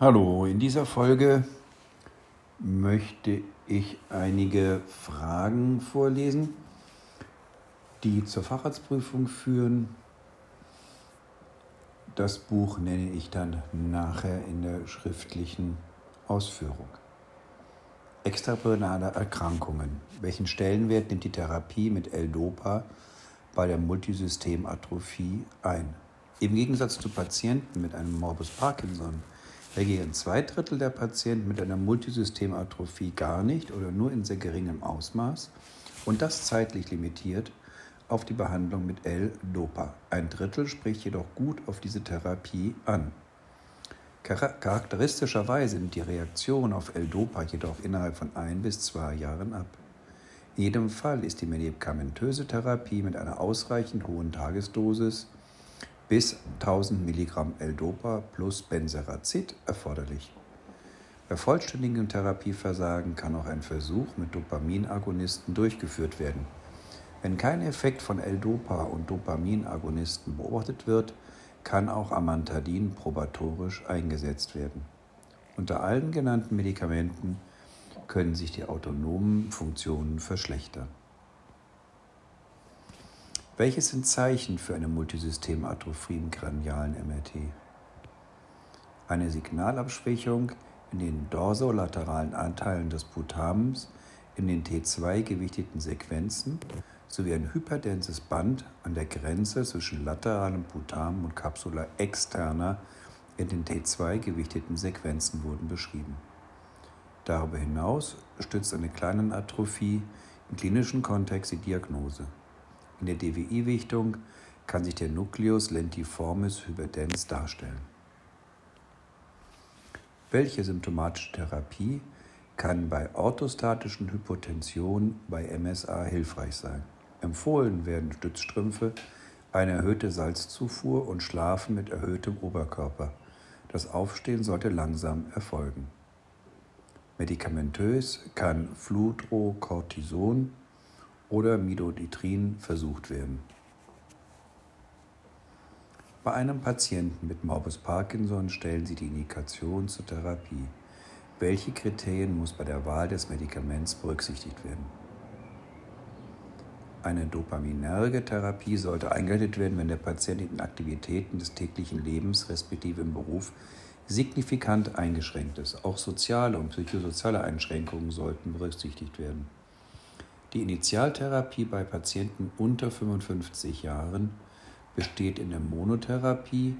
Hallo, in dieser Folge möchte ich einige Fragen vorlesen, die zur Facharztprüfung führen. Das Buch nenne ich dann nachher in der schriftlichen Ausführung. Extrarenale Erkrankungen. Welchen Stellenwert nimmt die Therapie mit L-Dopa bei der Multisystematrophie ein? Im Gegensatz zu Patienten mit einem Morbus Parkinson reagieren zwei Drittel der Patienten mit einer Multisystematrophie gar nicht oder nur in sehr geringem Ausmaß und das zeitlich limitiert auf die Behandlung mit L-Dopa. Ein Drittel spricht jedoch gut auf diese Therapie an. Charakteristischerweise nimmt die Reaktion auf L-Dopa jedoch innerhalb von ein bis zwei Jahren ab. In jedem Fall ist die medikamentöse Therapie mit einer ausreichend hohen Tagesdosis bis 1000 Milligramm L-Dopa plus Benzerazid erforderlich. Bei vollständigem Therapieversagen kann auch ein Versuch mit Dopaminagonisten durchgeführt werden. Wenn kein Effekt von L-Dopa und Dopaminagonisten beobachtet wird, kann auch Amantadin probatorisch eingesetzt werden. Unter allen genannten Medikamenten können sich die autonomen Funktionen verschlechtern. Welches sind Zeichen für eine Multisystematrophie im kranialen MRT? Eine Signalabschwächung in den dorsolateralen Anteilen des Putams in den T2 gewichteten Sequenzen sowie ein hyperdenses Band an der Grenze zwischen lateralem Putam und Capsula externa in den T2 gewichteten Sequenzen wurden beschrieben. Darüber hinaus stützt eine kleine Atrophie im klinischen Kontext die Diagnose. In der DWI-Wichtung kann sich der Nucleus lentiformis hyperdens darstellen. Welche symptomatische Therapie kann bei orthostatischen Hypotension bei MSA hilfreich sein? Empfohlen werden Stützstrümpfe, eine erhöhte Salzzufuhr und Schlafen mit erhöhtem Oberkörper. Das Aufstehen sollte langsam erfolgen. Medikamentös kann Fludrocortison oder Midoditrin versucht werden. Bei einem Patienten mit Morbus Parkinson stellen Sie die Indikation zur Therapie. Welche Kriterien muss bei der Wahl des Medikaments berücksichtigt werden? Eine dopaminerge Therapie sollte eingeleitet werden, wenn der Patient in den Aktivitäten des täglichen Lebens respektive im Beruf signifikant eingeschränkt ist. Auch soziale und psychosoziale Einschränkungen sollten berücksichtigt werden. Die Initialtherapie bei Patienten unter 55 Jahren besteht in der Monotherapie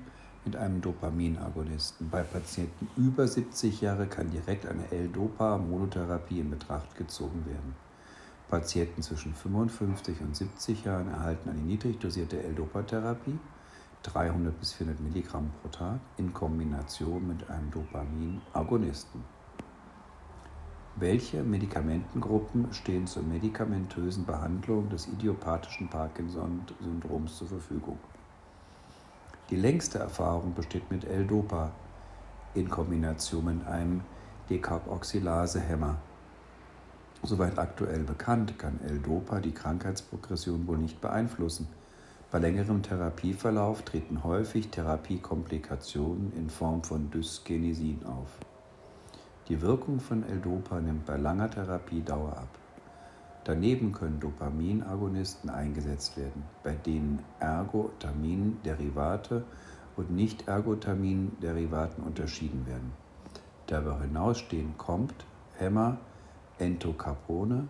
mit einem Dopaminagonisten. Bei Patienten über 70 Jahre kann direkt eine L-Dopa-Monotherapie in Betracht gezogen werden. Patienten zwischen 55 und 70 Jahren erhalten eine niedrig dosierte L-Dopa-Therapie, 300 bis 400 Milligramm pro Tag, in Kombination mit einem Dopaminagonisten. Welche Medikamentengruppen stehen zur medikamentösen Behandlung des idiopathischen Parkinson-Syndroms zur Verfügung? Die längste Erfahrung besteht mit L-Dopa in Kombination mit einem Decarboxylase-Hämmer. Soweit aktuell bekannt, kann L-Dopa die Krankheitsprogression wohl nicht beeinflussen. Bei längerem Therapieverlauf treten häufig Therapiekomplikationen in Form von Dyskinesin auf. Die Wirkung von L-Dopa nimmt bei langer Therapiedauer ab. Daneben können Dopaminagonisten eingesetzt werden, bei denen Ergotamin-Derivate und Nicht-Ergotamin-Derivaten unterschieden werden. Darüber hinaus stehen COMT, Hämmer, Entocapone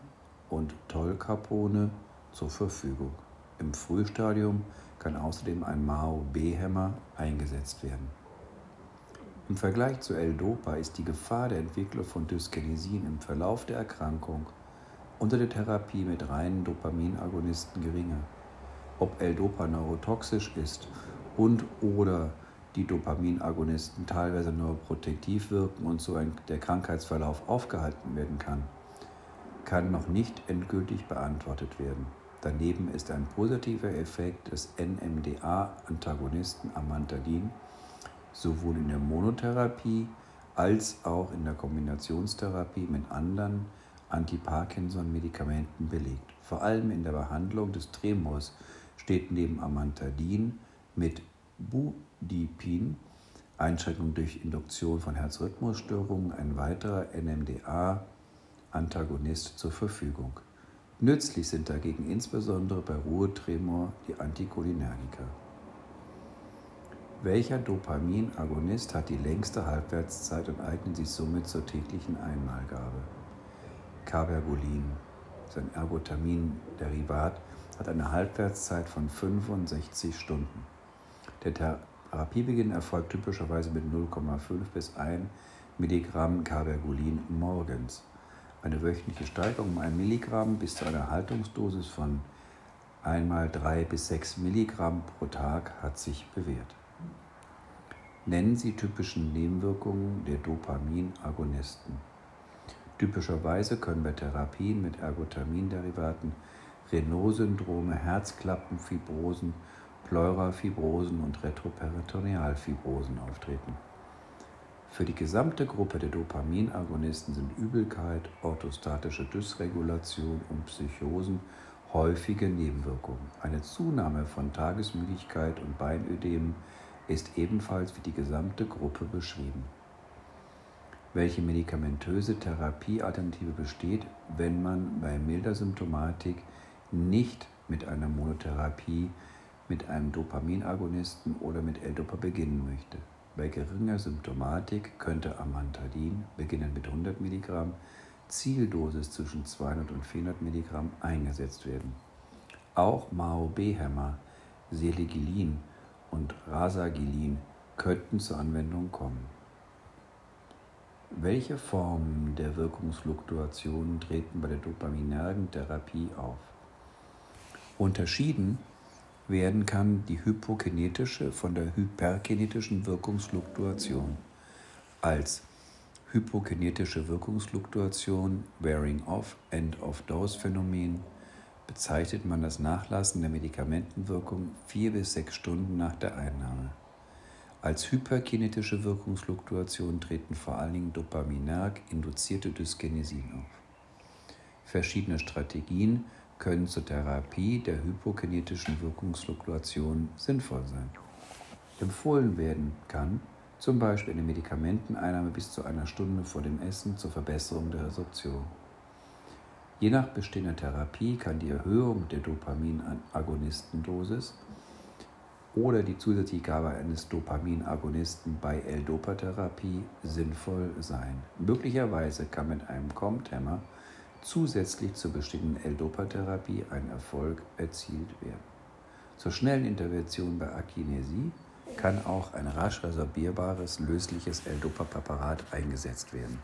und Tolcapone zur Verfügung. Im Frühstadium kann außerdem ein MAO-B-Hämmer eingesetzt werden. Im Vergleich zu L-Dopa ist die Gefahr der Entwicklung von Dyskinesin im Verlauf der Erkrankung unter der Therapie mit reinen Dopaminagonisten geringer. Ob L-Dopa neurotoxisch ist und oder die Dopaminagonisten teilweise neuroprotektiv wirken und so der Krankheitsverlauf aufgehalten werden kann, kann noch nicht endgültig beantwortet werden. Daneben ist ein positiver Effekt des NMDA-Antagonisten Amantadin sowohl in der Monotherapie als auch in der Kombinationstherapie mit anderen Anti-Parkinson-Medikamenten belegt. Vor allem in der Behandlung des Tremors steht neben Amantadin mit Budipin Einschränkung durch Induktion von Herzrhythmusstörungen ein weiterer NMDA-Antagonist zur Verfügung. Nützlich sind dagegen insbesondere bei Ruhetremor die Anticholinergiker. Welcher Dopaminagonist hat die längste Halbwertszeit und eignet sich somit zur täglichen Einmalgabe? Cabergolin, sein Ergotamin-Derivat, hat eine Halbwertszeit von 65 Stunden. Der Therapiebeginn erfolgt typischerweise mit 0,5 bis 1 Milligramm Cabergolin morgens. Eine wöchentliche Steigerung um 1 Milligramm bis zu einer Haltungsdosis von einmal 3 bis 6 Milligramm pro Tag hat sich bewährt. Nennen Sie typischen Nebenwirkungen der Dopaminagonisten. Typischerweise können bei Therapien mit Ergotaminderivaten Renault-Syndrome, Herzklappenfibrosen, Pleurafibrosen und Retroperitonealfibrosen auftreten. Für die gesamte Gruppe der Dopaminagonisten sind Übelkeit, orthostatische Dysregulation und Psychosen häufige Nebenwirkungen. Eine Zunahme von Tagesmüdigkeit und Beinödemen ist ebenfalls für die gesamte Gruppe beschrieben. Welche medikamentöse Therapiealternative besteht, wenn man bei milder Symptomatik nicht mit einer Monotherapie, mit einem Dopaminagonisten oder mit L-Dopa beginnen möchte? Bei geringer Symptomatik könnte Amantadin, beginnend mit 100 mg, Zieldosis zwischen 200 und 400 mg eingesetzt werden. Auch MAO-B-Hämmer, Seligilin und Rasagilin könnten zur Anwendung kommen. Welche Formen der Wirkungsfluktuation treten bei der dopaminergen Therapie auf? Unterschieden werden kann die hypokinetische von der hyperkinetischen Wirkungsfluktuation. Als hypokinetische Wirkungsfluktuation, Wearing-off, End-of-Dose-Phänomen bezeichnet man das Nachlassen der Medikamentenwirkung vier bis sechs Stunden nach der Einnahme. Als hyperkinetische Wirkungsfluktuation treten vor allen Dingen dopaminerg induzierte Dyskinesien auf. Verschiedene Strategien können zur Therapie der hypokinetischen Wirkungsfluktuation sinnvoll sein. Empfohlen werden kann zum Beispiel eine Medikamenteneinnahme bis zu einer Stunde vor dem Essen zur Verbesserung der Resorption. Je nach bestehender Therapie kann die Erhöhung der Dopaminagonistendosis oder die zusätzliche Gabe eines Dopaminagonisten bei L-Dopa-Therapie sinnvoll sein. Möglicherweise kann mit einem COMT-Hämmer zusätzlich zur bestehenden L-Dopa-Therapie ein Erfolg erzielt werden. Zur schnellen Intervention bei Akinesie kann auch ein rasch resorbierbares lösliches L-Dopa-Präparat eingesetzt werden.